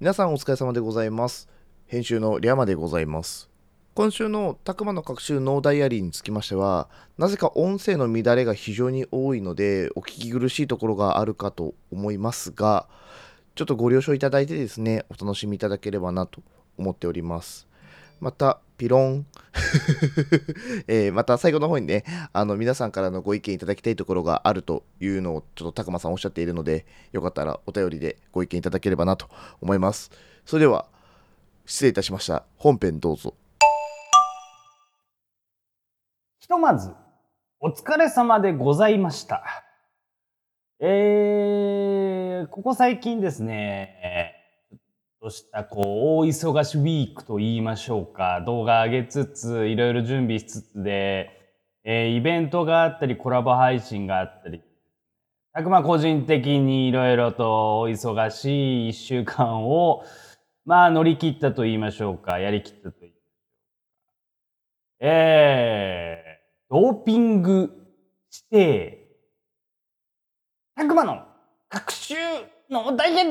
皆さんお疲れ様でございます。編集のリャマでございます。今週のたくまの各週ノーダイアリーにつきましては、なぜか音声の乱れが非常に多いので、お聞き苦しいところがあるかと思いますが、ちょっとご了承いただいてですね、お楽しみいただければなと思っております。また、ピロン、えーまた最後の方にね、あの皆さんからのご意見いただきたいところがあるというのをちょっとたくまさんおっしゃっているので、よかったらお便りでご意見いただければなと思います。それでは、失礼いたしました。本編どうぞ。ひとまず、お疲れ様でございました。えー、ここ最近ですね、とした、こう、大忙しウィークと言いましょうか、動画上げつつ、いろいろ準備しつつで、えーイベントがあったり、コラボ配信があったり、たくま個人的にいろいろとお忙しい一週間を、まあ乗り切ったと言いましょうか、やりきったと言いましょうか。えー、ドーピング指定、たくまの各週のダイア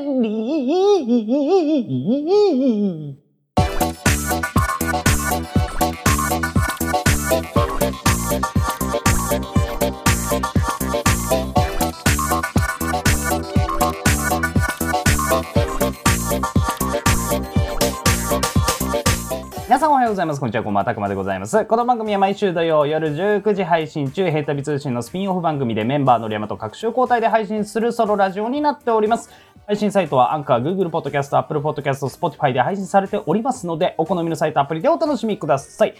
皆さんおはようございます。こんにちは、こんばんは、たくまでございます。この番組は毎週土曜夜19時配信中、ヘイタビ通信のスピンオフ番組でメンバーのりやまと各週交代で配信するソロラジオになっております。配信サイトはアンカー、Google Podcast、Apple Podcast、Spotify で配信されておりますので、お好みのサイトアプリでお楽しみください。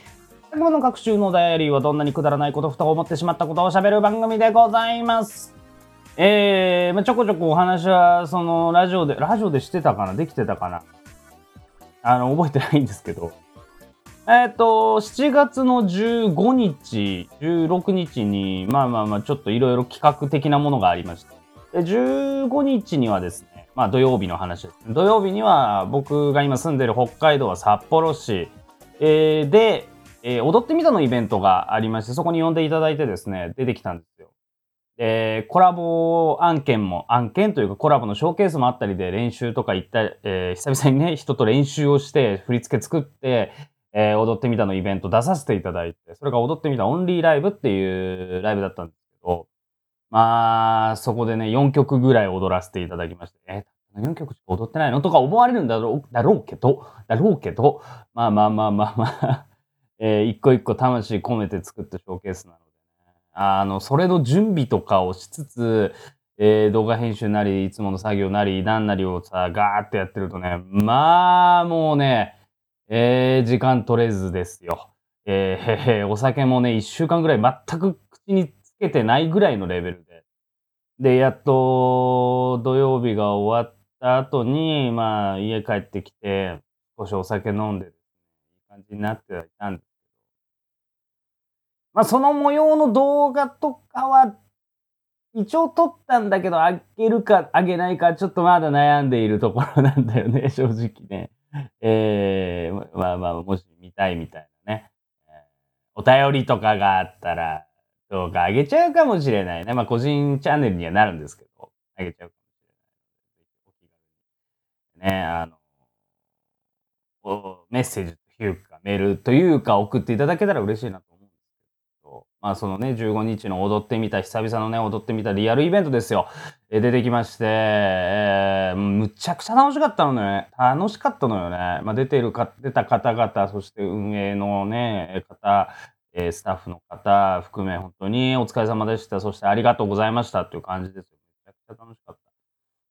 たくまの各週のダイアリーはどんなにくだらないこと、ふと思ってしまったことを喋る番組でございます。えー、まあ、ちょこちょこお話は、その、ラジオで、ラジオでしてたかな？できてたかな？あの、覚えてないんですけど、えっ、と、7月の15日、16日に、まあまあまあ、ちょっといろいろ企画的なものがありました。で、15日にはですね、まあ土曜日の話です。土曜日には僕が今住んでる北海道は札幌市、えーで、えー踊ってみたのイベントがありまして、そこに呼んでいただいてですね、出てきたんですよ。で、コラボ案件も、案件というかコラボのショーケースもあったりで練習とか行ったり、えー久々にね、人と練習をして、振り付け作って、えー踊ってみたのイベント出させていただいて、それが踊ってみたオンリーライブっていうライブだったんですけど、まあ、そこでね、4曲ぐらい踊らせていただきまして、えー、4曲しか踊ってないのとか思われるんだろう、だろうけど、だろうけど、まあまあまあまあまあ、えー一個一個魂込めて作ったショーケースなのでね、あの、それの準備とかをしつつ、えー動画編集なり、いつもの作業なり、なんなりをさ、ガーってやってるとね、まあ、もうね、えー時間取れずですよ。えーへへお酒もね、一週間ぐらい全く口につけてないぐらいのレベルで。で、やっと土曜日が終わった後に、まあ、家帰ってきて、少しお酒飲んでですね、いい感じになってはいたんですけど。まあ、その模様の動画とかは、一応撮ったんだけど、あげるかあげないか、ちょっとまだ悩んでいるところなんだよね、正直ね。えー、まあまあ、もし見たいみたいなね、えお便りとかがあったら、動画あげちゃうかもしれないね。まあ、個人チャンネルにはなるんですけど、あげちゃうかもしれない、ね、あの、メッセージというか、メールというか、送っていただけたら嬉しいなと、まあ、そのね、15日の踊ってみた、久々のね、踊ってみたリアルイベントですよ。え出てきまして、えーむちゃくちゃ楽しかったのね。楽しかったのよね。まあ、出てるか、出た方々、そして運営のね、方、えースタッフの方含め、本当にお疲れ様でした。そしてありがとうございましたっていう感じですよ。めちゃくちゃ楽しかった。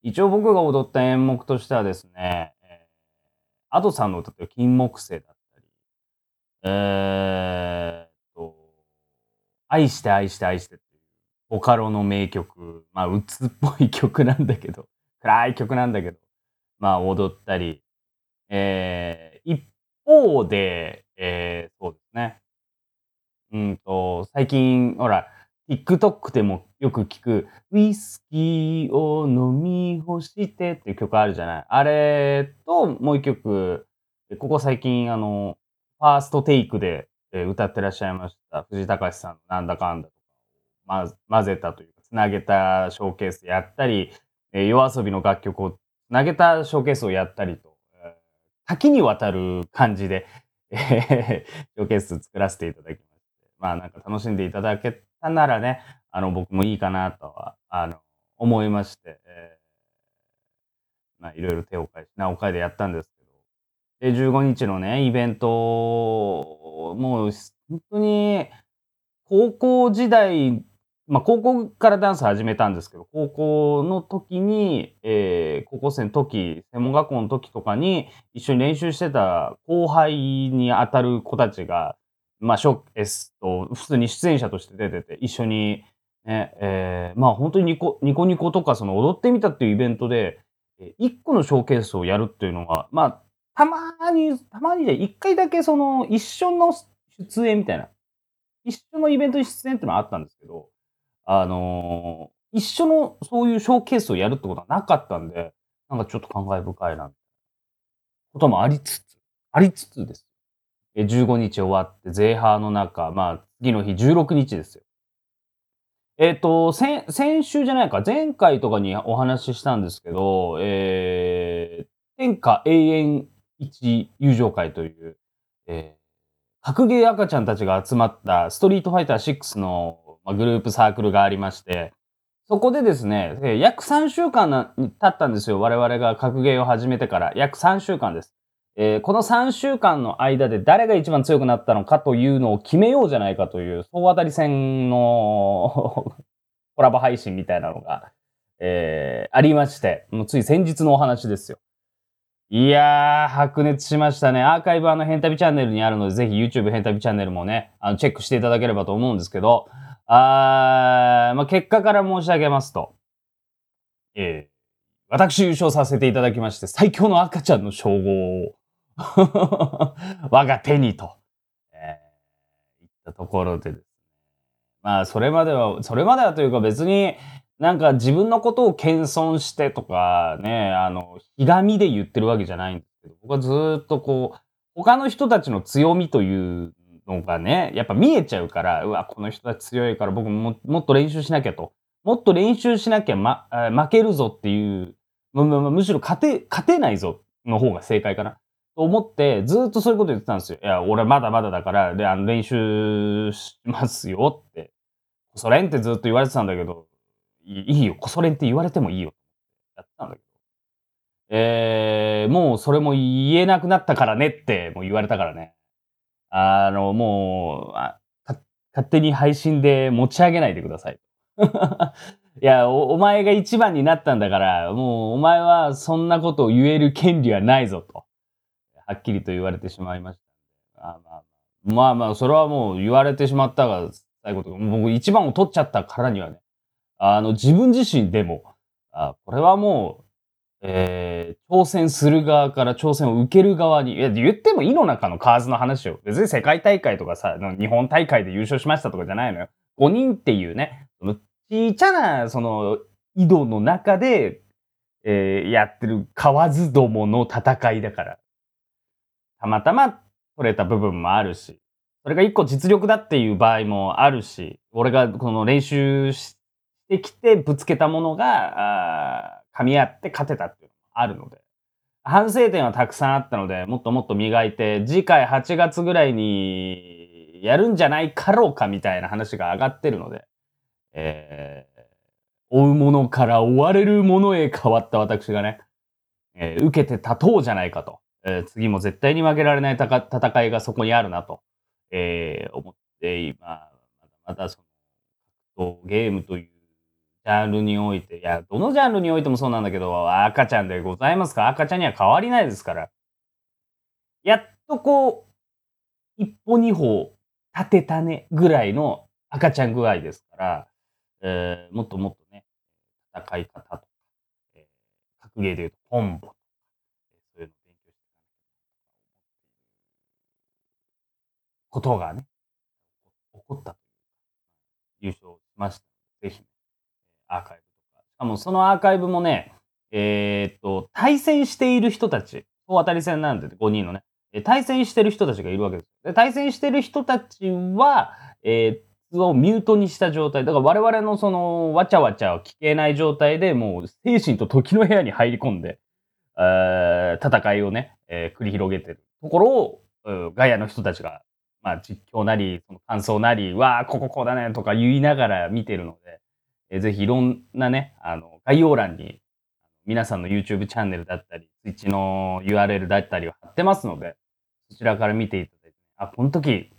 一応僕が踊った演目としてはですね、えー、Ado さんの歌ってる金木犀だったり、えー、愛して愛して愛してっていう、ボカロの名曲、まあ、鬱っぽい曲なんだけど、暗い曲なんだけど、まあ、踊ったり、えー、一方で、えー、そうですね。うんと、最近、ほら、TikTok でもよく聞く、ウイスキーを飲み干してっていう曲あるじゃない。あれと、もう一曲、ここ最近、あの、ファーストテイクでえー歌ってらっしゃいました、藤隆さんのなんだかんだとかを、ま、混ぜたというか、つなげたショーケースやったり、えー夜遊びの楽曲を投げたショーケースをやったりと、えー多岐にわたる感じで、えーショーケース作らせていただきまして、まあなんか楽しんでいただけたならね、あの僕もいいかなとは、あの、思いまして、えーまあいろいろ手を変え、品を変えでやったんです、15日のね、イベント、もう本当に高校時代、まあ高校からダンス始めたんですけど、高校の時に、えー高校生の時、専門学校の時とかに一緒に練習してた後輩に当たる子たちが、まあショーケースと普通に出演者として出てて、一緒にね、えーまあ本当にニコニコニコとかその踊ってみたっていうイベントで、えー一個のショーケースをやるっていうのは、まあ、たまに、たまにで一回だけその一緒の出演みたいな、一緒のイベントに出演ってのはあったんですけど、あのー一緒のそういうショーケースをやるってことはなかったんで、なんかちょっと感慨深いな、こともありつつ、ありつつです。え15日終わって、ゼーハーの中、まあ、次の日16日ですよ。えっ、と、先、先週じゃないか、前回とかにお話ししたんですけど、えー、天下永遠一友情会という、えー格ゲー赤ちゃんたちが集まったストリートファイター6のまあグループサークルがありまして、そこでですね、約3週間経ったんですよ。我々が格ゲーを始めてから。約3週間です。えーこの3週間の間で誰が一番強くなったのかというのを決めようじゃないかという、総当たり戦のコラボ配信みたいなのが、えーありまして、もうつい先日のお話ですよ。いやー、白熱しましたね。アーカイブはあの、ヘンタビチャンネルにあるので、ぜひ YouTube ヘンタビチャンネルもね、あの、チェックしていただければと思うんですけど、あー、まあ、結果から申し上げますと、えー、私優勝させていただきまして、最強の赤ちゃんの称号を、我が手にと、えー、いったところでですね。まあ、それまでは、それまではというか別に、なんか自分のことを謙遜してとかね、あの、ひがみで言ってるわけじゃないんですけど、僕はずっとこう、他の人たちの強みというのがね、やっぱ見えちゃうから、うわ、この人たち強いから僕ももっと練習しなきゃと。もっと練習しなきゃ、ま、負けるぞっていう、むむむしろ勝て、勝てないぞの方が正解かな。と思って、ずっとそういうこと言ってたんですよ。いや、俺まだまだだから、で、あの練習しますよって。それんってずっと言われてたんだけど、いいよ、こそれんって言われてもいいよ。やってたんだけど。えー、もうそれも言えなくなったからねってもう言われたからね。あの、もう、勝手に配信で持ち上げないでください。いやお、お前が一番になったんだから、もうお前はそんなことを言える権利はないぞと。はっきりと言われてしまいました。あまあ、まあまあ、それはもう言われてしまったが最後とか、僕一番を取っちゃったからにはね、あの、自分自身でも、あこれはもう、えー挑戦する側から挑戦を受ける側に、いや、言っても井の中の蛙の話よ。別に世界大会とかさ、日本大会で優勝しましたとかじゃないのよ。5人っていうね、そのちっちゃな、その、井戸の中で、えーやってる蛙どもの戦いだから。たまたま取れた部分もあるし、それが一個実力だっていう場合もあるし、俺がこの練習してきてぶつけたものが、あ噛み合って勝てたっていうのもあるので、反省点はたくさんあったので、もっともっと磨いて、次回8月ぐらいにやるんじゃないかろうかみたいな話が上がってるので、えー追うものから追われるものへ変わった私がね、えー受けて立とうじゃないかと、えー次も絶対に負けられない戦いがそこにあるなと、えー思って今、まだまだその、ゲームというジャンルにおいて、いや、どのジャンルにおいてもそうなんだけど、赤ちゃんでございますか？赤ちゃんには変わりないですから。やっとこう、一歩二歩立てたねぐらいの赤ちゃん具合ですから、えーもっともっとね、戦い方とか、えー格ゲーでいうとコンボとか、そういうのを勉強していかなきゃことがね、起こったというか、優勝しました、アーカイブとか。しかもそのアーカイブもね、えーっと、対戦している人たち、大当たり戦なんで、5人のね、対戦してる人たちがいるわけです。で対戦してる人たちは、えーをミュートにした状態。だから我々のその、わちゃわちゃを聞けない状態でもう、精神と時の部屋に入り込んで、えー戦いをね、えー繰り広げてるところを、うんガヤの人たちが、まあ、実況なり、その感想なり、わあ、こここうだねとか言いながら見てるので、えーぜひいろんなね、あの、概要欄に、皆さんの YouTube チャンネルだったり、Twitch の URL だったりを貼ってますので、そちらから見ていただいて、あ、この時、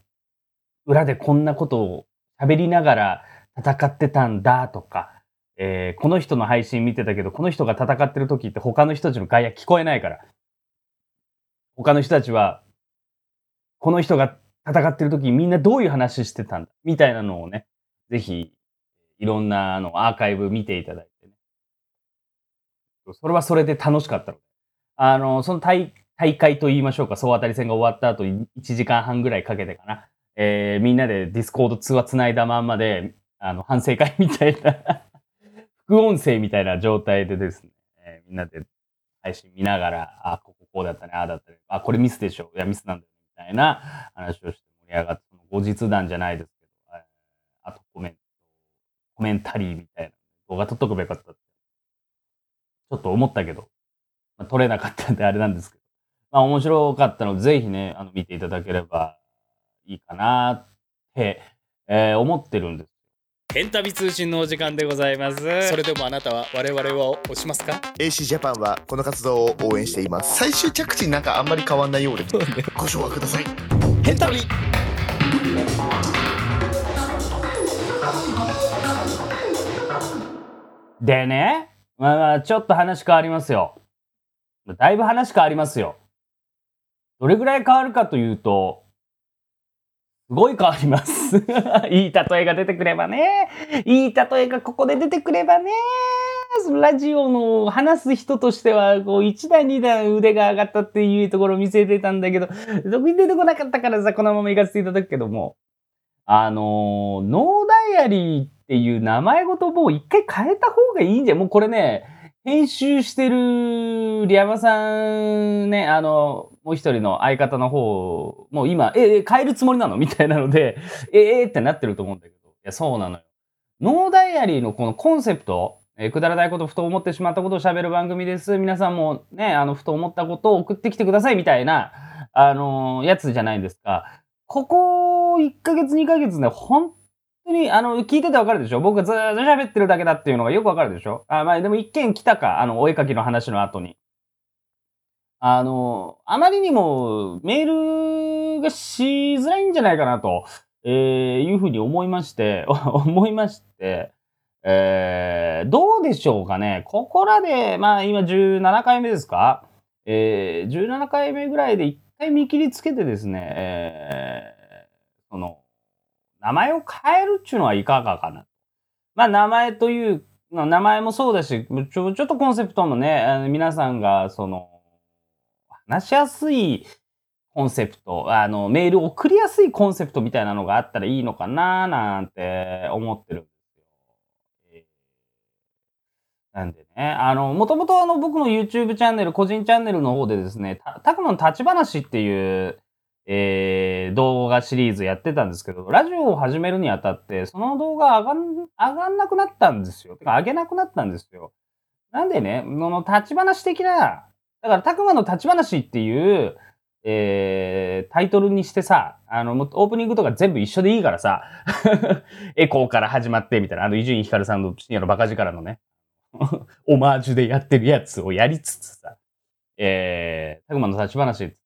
裏でこんなことを喋りながら戦ってたんだとか、えーこの人の配信見てたけど、この人が戦ってる時って他の人たちの外野聞こえないから、他の人たちは、この人が戦ってる時みんなどういう話してたんだみたいなのをね、ぜひ、いろんなあのアーカイブ見ていただいてね。それはそれで楽しかったので。あの、その大大会と言いましょうか、総当たり戦が終わった後、1時間半ぐらいかけてかな。えーみんなでディスコード通話つないだまんまで、あの、反省会みたいな、副音声みたいな状態でですね、えーみんなで配信見ながら、あ、こここうだったね、ああだったね、あ、これミスでしょ、いや、ミスなんだよ、みたいな話をして盛り上がって、後日談じゃないですけど、えーあとコメント、コメンタリーみたいな動画撮っとけばよかったって。ちょっと思ったけど、まあ、撮れなかったんであれなんですけど、まあ面白かったので、ぜひね、あの、見ていただければいいかなって、えー思ってるんです。ヘンタビ通信のお時間でございます。それでもあなたは我々を押しますか？AC ジャパンはこの活動を応援しています。最終着地なんかあんまり変わんないようで。ご唱和ください。ヘンタビでね、まあまあ、ちょっと話変わりますよ。だいぶ話変わりますよ。どれぐらい変わるかというと、すごい変わります。いい例えが出てくればね。いい例えがここで出てくればね。ラジオの話す人としては、こう、一段二段腕が上がったっていうところを見せてたんだけど、どこに出てこなかったからさ、このまま行かせていただくけども、あのーノーダイアリーっっていう名前ごともう一回変えた方がいいんじゃん。もうこれね、編集してるリアマさんね、あの、もう一人の相方の方、もう今、え、え、変えるつもりなの？みたいなので、え、えってなってると思うんだけど。いや、そうなのよ。ノーダイアリーのこのコンセプト、えくだらないこと、ふと思ってしまったことを喋る番組です。皆さんもね、あの、ふと思ったことを送ってきてくださいみたいな、あのーやつじゃないですか。ここ1ヶ月、2ヶ月ね、本当に、あの、聞いててわかるでしょ？僕ずーっと喋ってるだけだっていうのがよくわかるでしょ？あ、まあ、でも一件来たか、あの、お絵かきの話の後に。あの、あまりにもメールがしづらいんじゃないかなと、えーいうふうに思いまして、思いまして、えーどうでしょうかね？ここらで、まあ今17回目ですか？えー、17回目ぐらいで一回見切りつけてですね、えーその、名前を変えるっていうのはいかがかな。まあ名前という、名前もそうだし、ちょちょっとコンセプトもね、あの皆さんが、その、話しやすいコンセプト、あの、メールを送りやすいコンセプトみたいなのがあったらいいのかななんて思ってるんですよ。えなんでね、あの、もともとあの僕の YouTube チャンネル、個人チャンネルの方でですね、たたくまの立ち話っていう、えー動画シリーズやってたんですけど、ラジオを始めるにあたって、その動画上がん、上がんなくなったんですよ。てか、上げなくなったんですよ。なんでね、その立ち話的な、だから、たくまの立ち話っていう、えータイトルにしてさ、あの、オープニングとか全部一緒でいいからさ、エコーから始まってみたいな、あの、伊集院光さんの深夜のバカ力のね、オマージュでやってるやつをやりつつさ、えー、たくまの立ち話って、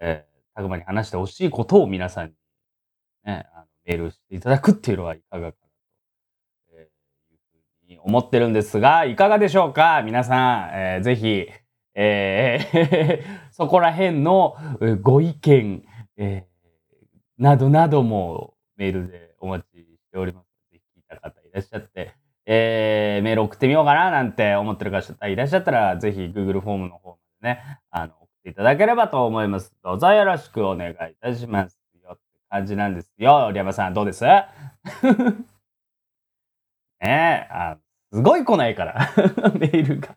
えー、たくまに話してほしいことを皆さんに、ね、あのメールしていただくっていうのはいかがかなと、えーいうふうに思ってるんですが、いかがでしょうか？皆さん、えーぜひ、えー そこら辺のえーご意見、えーなどなどもメールでお待ちしております。ぜひ聞いた方いらっしゃって、えーメール送ってみようかななんて思ってる方いらっしゃったら、ぜひ Google フォームの方までね、あの、っていただければと思います。どうぞよろしくお願いいたします。よって感じなんですよ。リャマさんどうです？ねえ、あすごい来ないから、メールが。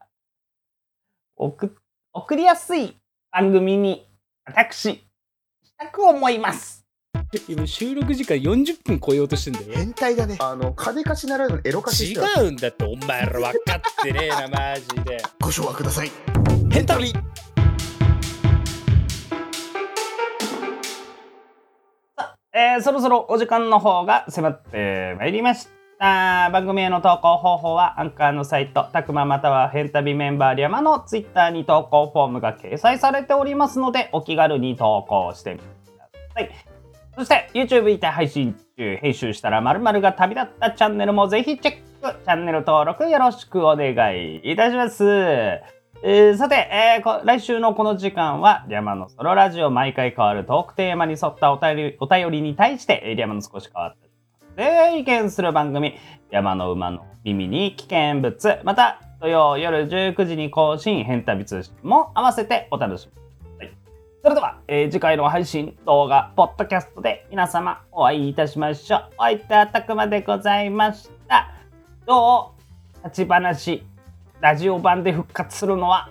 送、送りやすい番組に、私、したく思います。今収録時間40分超えようとしてんだよ。変態だね。あの金貸しならぬエロ貸し違うんだってお前ら分かってねえなマジで。ご唱和ください。ヘンえーそろそろお時間の方が迫ってまいりました。番組への投稿方法はアンカーのサイト、たくままたはヘンタビメンバーリャマのツイッターに投稿フォームが掲載されておりますので、お気軽に投稿してみてください。そして YouTube にて配信中、編集したら〇〇が旅立ったチャンネルもぜひチェック、チャンネル登録よろしくお願いいたします。えーさて、えー来週のこの時間は、リャマのソロラジオ毎回変わるトークテーマに沿ったお便りお便りに対して、えーリャマの少し変わったで意見する番組、山の馬の耳に危険物、また土曜夜19時に更新、変旅通信も合わせてお楽しみください。それでは、えー次回の配信動画、ポッドキャストで皆様お会いいたしましょう。お相手はたくまでございました。どう？立ち話、ラジオ版で復活するのは